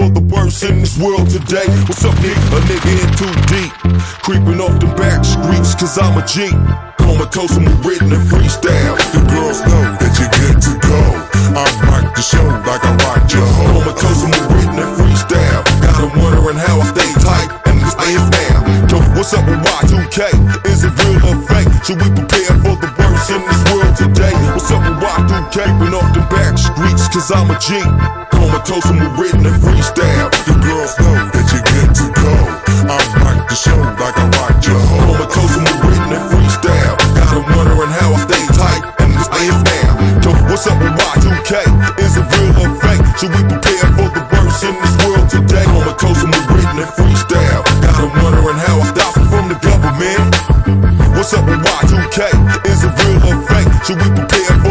for the worst in this world today? What's up, nigga? A nigga in too deep. Creeping off the back streets, cause I'm a G. Comatose and written and freestyle. The girls know that you get to go. I rock the show like I rock your hoe. Comatose and written and freestyle. Got 'em wondering how I stay tight and stay down. Yo, what's up with Y2K? Is it real or fake? Should we prepare for the worst in this world today? What's up with Y2K? Creeping off the back streets, cause I'm a G. Comatose and written and freestyle. The girls know that you get to go. I rock the show like I rock your hoe. Comatose and written and freestyle. Got 'em wondering how I stay tight and stay down. Yo, what's up with Y2K? Is it real or fake? Should we prepare for the worst in this world today? Comatose and written and freestyle. Got 'em wondering how I stop from the government. What's up with Y2K? Is it real or fake? Should we prepare for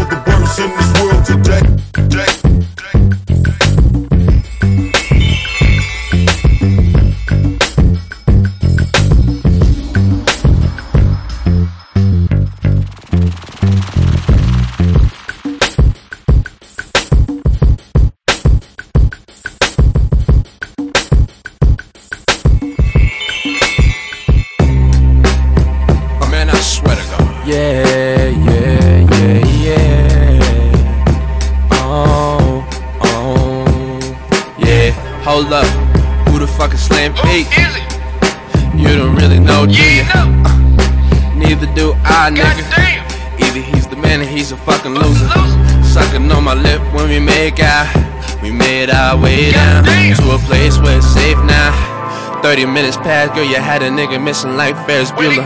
30 minutes past, girl, you had a nigga missing like Ferris Bueller.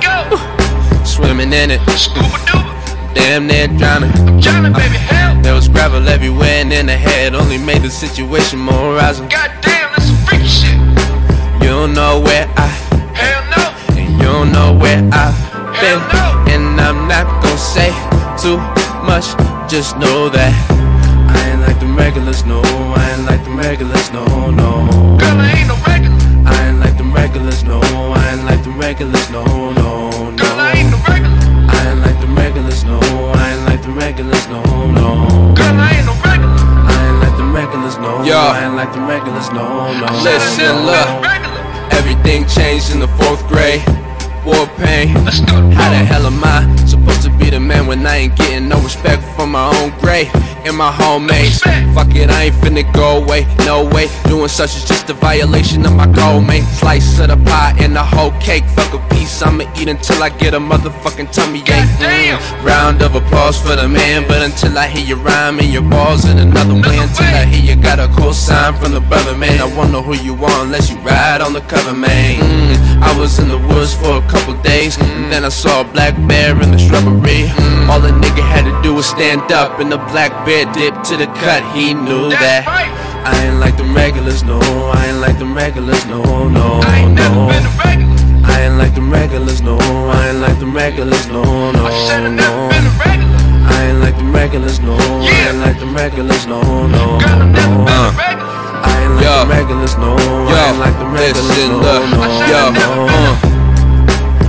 Swimming in it. Damn near drowning. Uh, There was gravel everywhere and in the head only made the situation more arousing. Goddamn, that's some freaky shit. You don't know where I Hell no. and you don't know where I've been. Hell no. And I'm not gonna say too much, just know that I ain't like them regulars, no. I ain't like them regulars, no. Regulars, no. I ain't like them regulars, no, no, no. Girl, I ain't no regular. I ain't like them regulars, no. I ain't like them regulars, no, no. Girl, I ain't no regular. I ain't like them regulars, no. Yo. I ain't like them regulars, no, no. Listen, look. Regular. Everything changed in the fourth grade. War pain. How the hell am I supposed to be the man when I ain't getting no respect from my own grade and my homemates? Fuck it, I ain't finna go away, no way. Doing such is just a violation of my goal, mate. Slice of the pie and the whole cake. Fuck a I'ma eat until I get a motherfucking tummy ache. Mm. Round of applause for the man, but until I hear your rhyme and your balls in another way, until I hear you got a cool sign from the brother, man. I won't who you are unless you ride on the cover, man. Mm. I was in the woods for a couple days, and then I saw a black bear in the shrubbery. All the nigga had to do was stand up, and the black bear dipped to the cut. He knew that. I ain't like them regulars, no. I ain't like them regulars, no, no, I ain't never no. Been a regular. I ain't like them regulars, no. I ain't like them regulars, no, no, I said I never no. been a regular. I ain't like them regulars, no. I ain't like them regulars, no, no, Girl, I never no. been Uh. a regular. I ain't like Yo. them regulars, no. I ain't like them regulars, listen, no, look. no, I said I never no.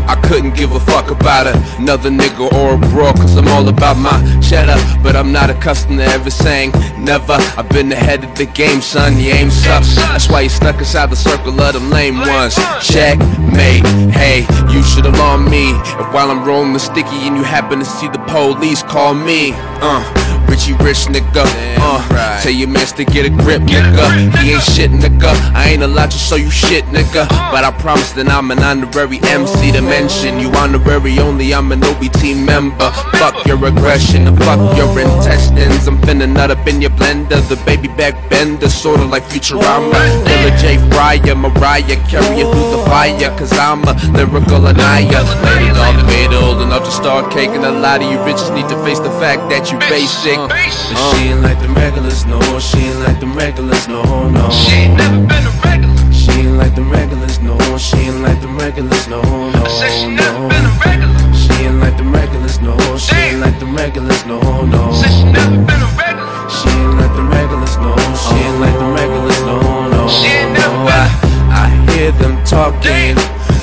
I couldn't give a fuck about another nigga or a bro, cause I'm all about my cheddar. But I'm not accustomed to ever saying never. I've been ahead of the game, son. The aim sucks. That's why you stuck inside the circle of them lame ones. Checkmate. Hey, you should alarm me. If while I'm rolling sticky and you happen to see the police, call me. Uh. Richie Rich, nigga. Uh, right. tell your mans to get a grip, nigga. He ain't shit, nigga. I ain't allowed to show you shit, nigga. But I promise that I'm an honorary MC to mention you honorary only. I'm an OBT member. Fuck your aggression and fuck your intestines. I'm finna nut up in your blender. The baby back bender, sorta like Futurama. Killer J. Fryer, Mariah, carry you through the fire. Cause I'm a lyrical anaya. annihilator. Dog made old enough to start caking. A lot of you bitches need to face the fact that you basic. Uh, but uh. she ain't like them regulars, no. She ain't like them regulars, no, no. She ain't never been a regular. She ain't like them regulars, no. She ain't like them regulars, no, no, I said she never no. been a regular. She ain't like them regulars, no. She ain't like them regulars, no, no. Said she never been a regular. She ain't like them regulars, no. She oh. ain't like them regulars, no, no. She ain't never no. been I, I hear them talking,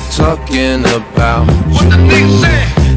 talking about What the you. nigga say? Seventeen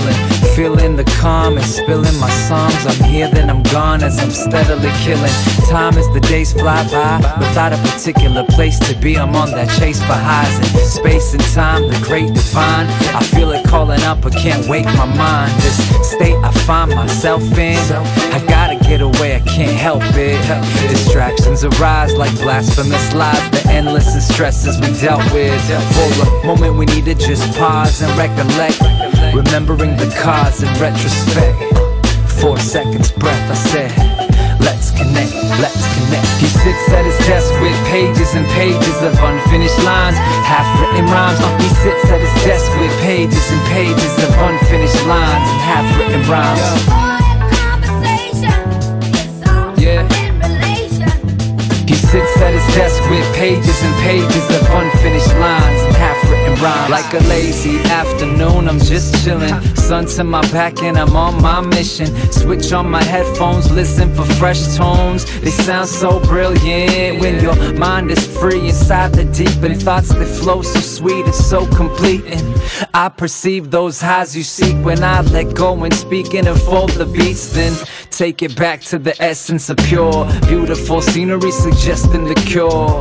the. Feeling the calm and spilling my songs. I'm here, then I'm gone as I'm steadily killing. Time as the days fly by, without a particular place to be. I'm on that chase for highs in space and time, the great divine. I feel it calling up, but can't wake my mind. This state I find myself in, I gotta get away, I can't help it. Distractions arise like blasphemous lies, the endless and stresses we dealt with. For a moment, we need to just pause and recollect, remembering the cause in retrospect. Four seconds breath, I said. Let's connect, let's connect. He sits at his desk with pages and pages of unfinished lines, half written rhymes. He sits at his desk with pages and pages of unfinished lines and half written rhymes. Yeah. He sits at his desk with pages and pages of unfinished lines written rhymes. Like a lazy afternoon, I'm just chilling. Sun to my back and I'm on my mission. Switch on my headphones, listen for fresh tones. They sound so brilliant when your mind is free inside the deep and thoughts that flow so sweet and so complete. And I perceive those highs you seek when I let go and speak and unfold the beats. Then take it back to the essence of pure, beautiful scenery suggesting the cure.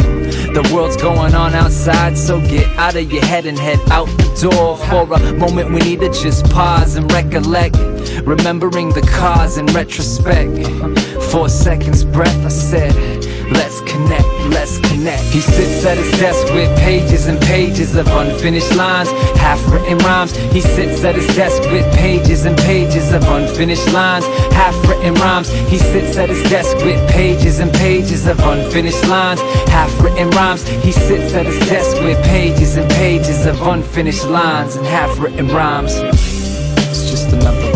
The world's going on outside, so get out of your head and head out the door. For a moment, we need to just pause and recollect, remembering the cause in retrospect. Four seconds breath, I said. Let's connect, let's connect. He sits at his desk with pages and pages of unfinished lines, half written rhymes. He sits at his desk with pages and pages of unfinished lines, half written rhymes. He sits at his desk with pages and pages of unfinished lines, half written rhymes. He sits at his desk with pages and pages of unfinished lines and half written rhymes. It's just another one.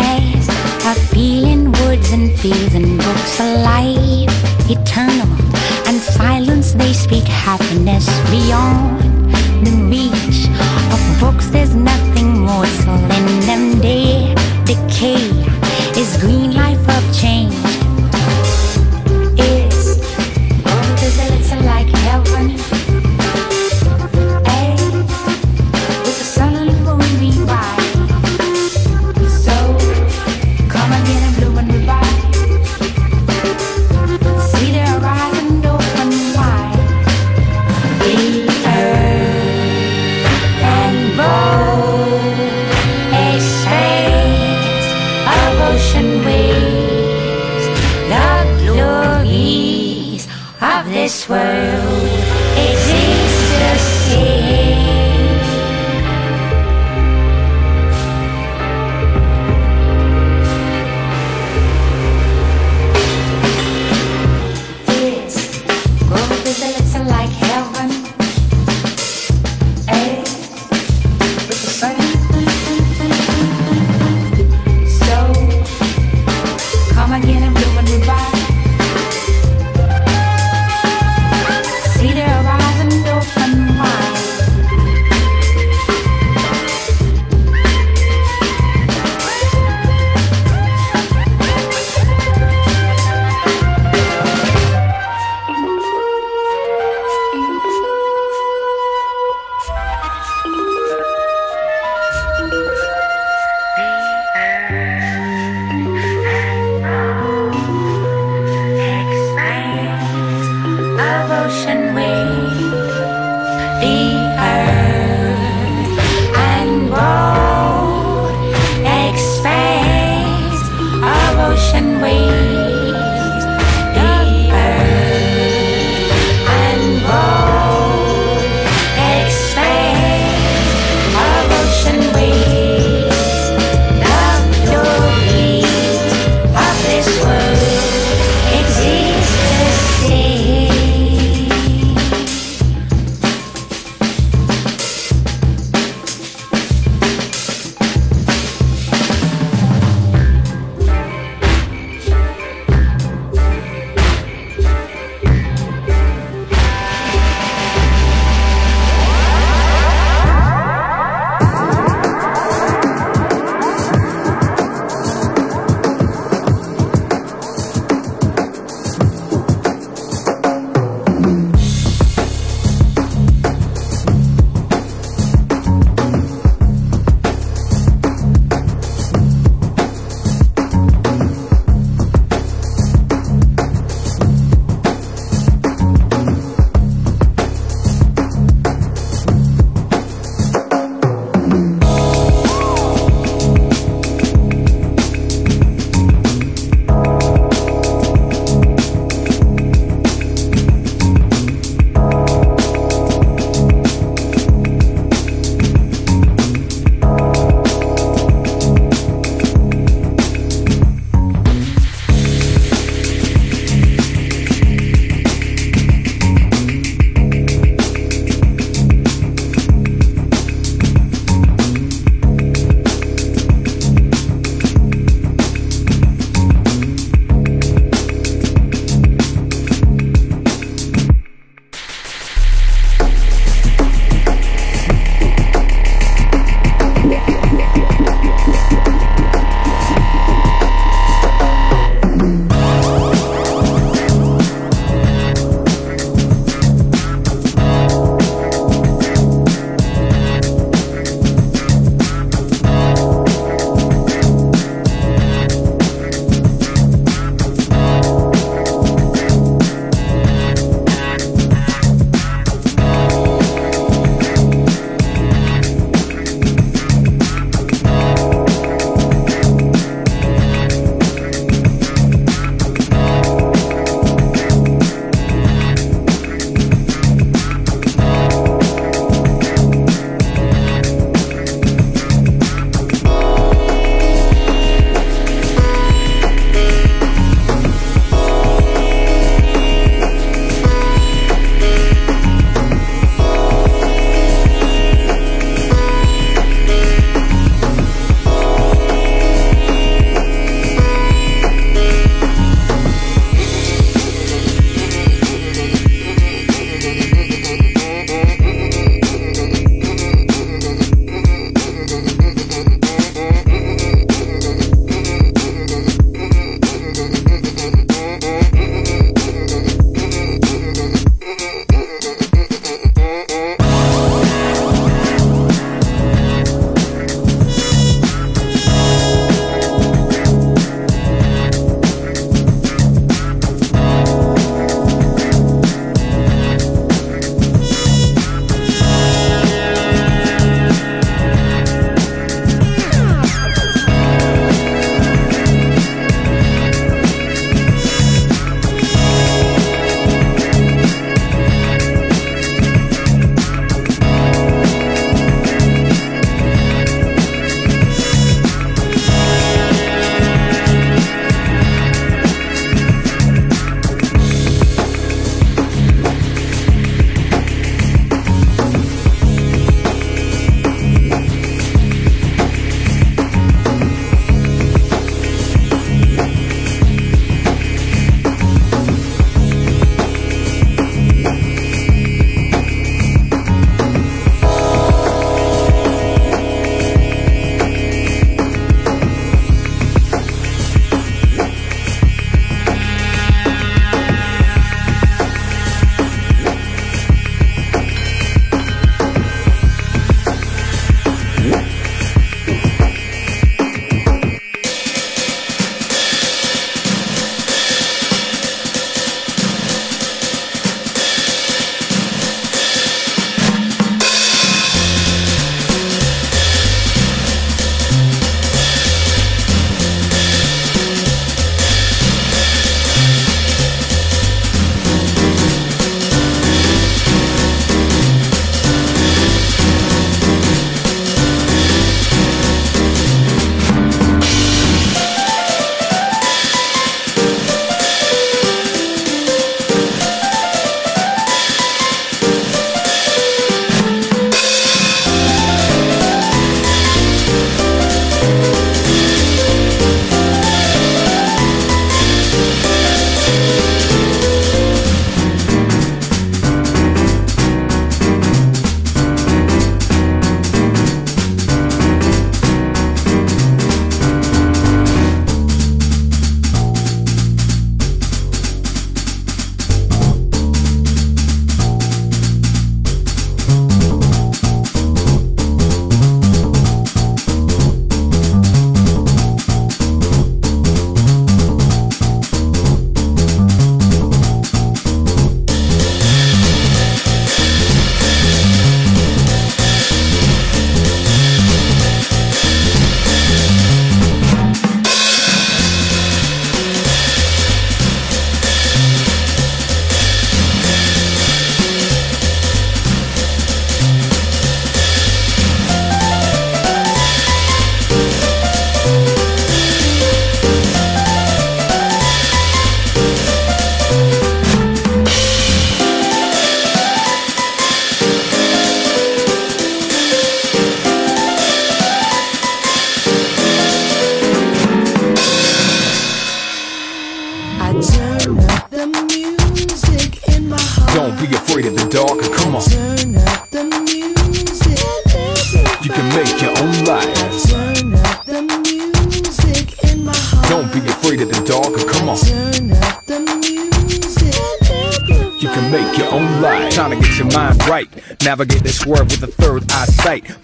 Nature has a feeling, words and fields and books alive, eternal and silence. They speak happiness beyond ocean waves.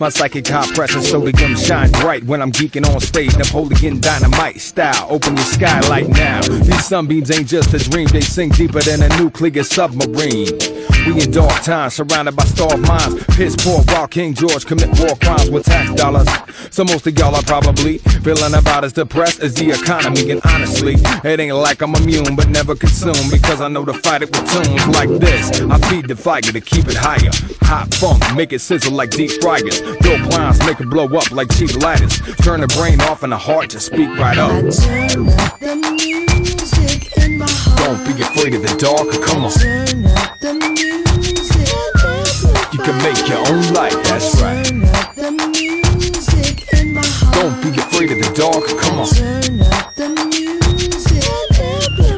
My psychic high pressure sodium shine bright when I'm geeking on stage. Napoleon dynamite style. Open your skylight now. These sunbeams ain't just a dream. They sink deeper than a nuclear submarine. We in dark times, surrounded by starved minds. Piss poor while King George commit war crimes with tax dollars. So most of y'all are probably feeling about as depressed as the economy. And honestly, it ain't like I'm immune, but never consumed because I know to fight it with tunes like this. I feed the fire to keep it higher. Hot funk, make it sizzle like deep fryers. Dope lines make it blow up like cheap lighters. Turn the brain off and the heart to speak right up. Turn up the music in my heart. Don't be afraid of the dark, come on. Turn up the music. You can make your own light, that's right. Don't be afraid of the dark, come on. Turn up the music.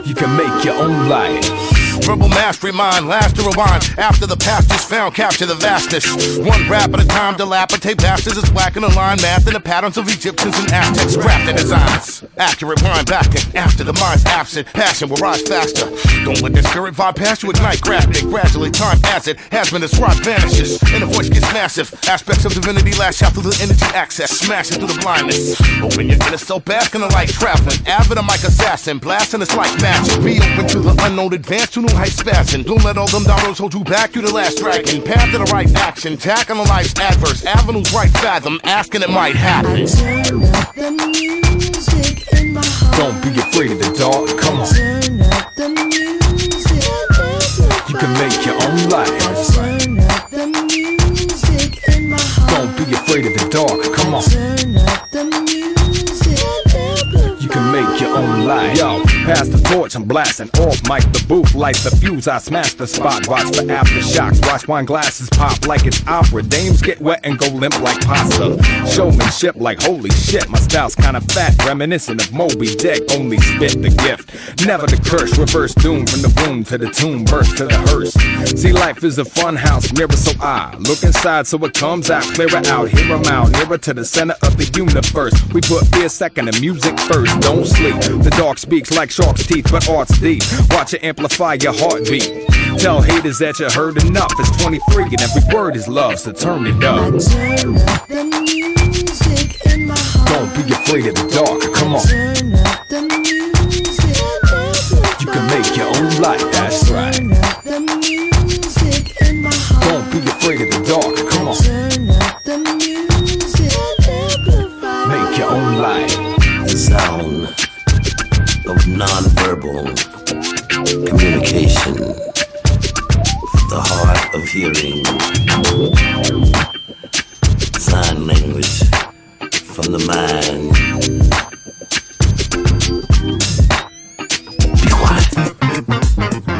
You can make your own light. Verbal mastery, mind, last to rewind. After the past is found, capture the vastness. One rap at a time, dilapidate bastards is whacking the line, math in the patterns of Egyptians and Aztecs. Crafting designs. Accurate rhyme backing. After the mind's absent, passion will rise faster. Don't let the spirit vibe past you, ignite, grasp it. Gradually, time as it has been described vanishes. And the voice gets massive. Aspects of divinity lash out through the energy access, smashing through the blindness. Open your inner soul, bask in the light, traveling. Avid, I'm like assassin, blasting it's like magic. Be open to the unknown, advance to new heights, spazzing. Don't let all them dollars hold you back, you the last dragon. Path to the right action, tack on the life's adverse avenues, right fathom, asking it might happen. Turn up the music in my heart. Don't be afraid of the dark, come on. Turn up the music. You can make your own light. Turn up the music in my heart. Don't be afraid of the dark, come on. Turn up the music. Make your own light. Yo, pass the torch, I'm blasting off mic the booth, light the fuse, I smash the spot. Watch the aftershocks, watch wine glasses pop like it's opera. Dames get wet and go limp like pasta. Showmanship like holy shit, my style's kinda fat, reminiscent of Moby Dick. Only spit the gift, never the curse. Reverse doom from the womb to the tomb, burst to the hearse. See, life is a fun house, mirror so I look inside so it comes out, clear it out, hear 'em out, nearer to the center of the universe. We put fear second and music first, don't sleep. The dark speaks like shark's teeth, but art's deep. Watch it amplify your heartbeat. Tell haters that you heard enough. It's 23 and every word is love, so turn it up. Turn up the music in my heart. Don't be afraid of the dark, come on. Turn up the music. You can make your own light, that's right. Turn up the music in my heart. Don't be afraid of the dark, come on. Turn up the music. Make your own light. Sound of nonverbal communication, the heart of hearing, sign language from the mind. Be quiet.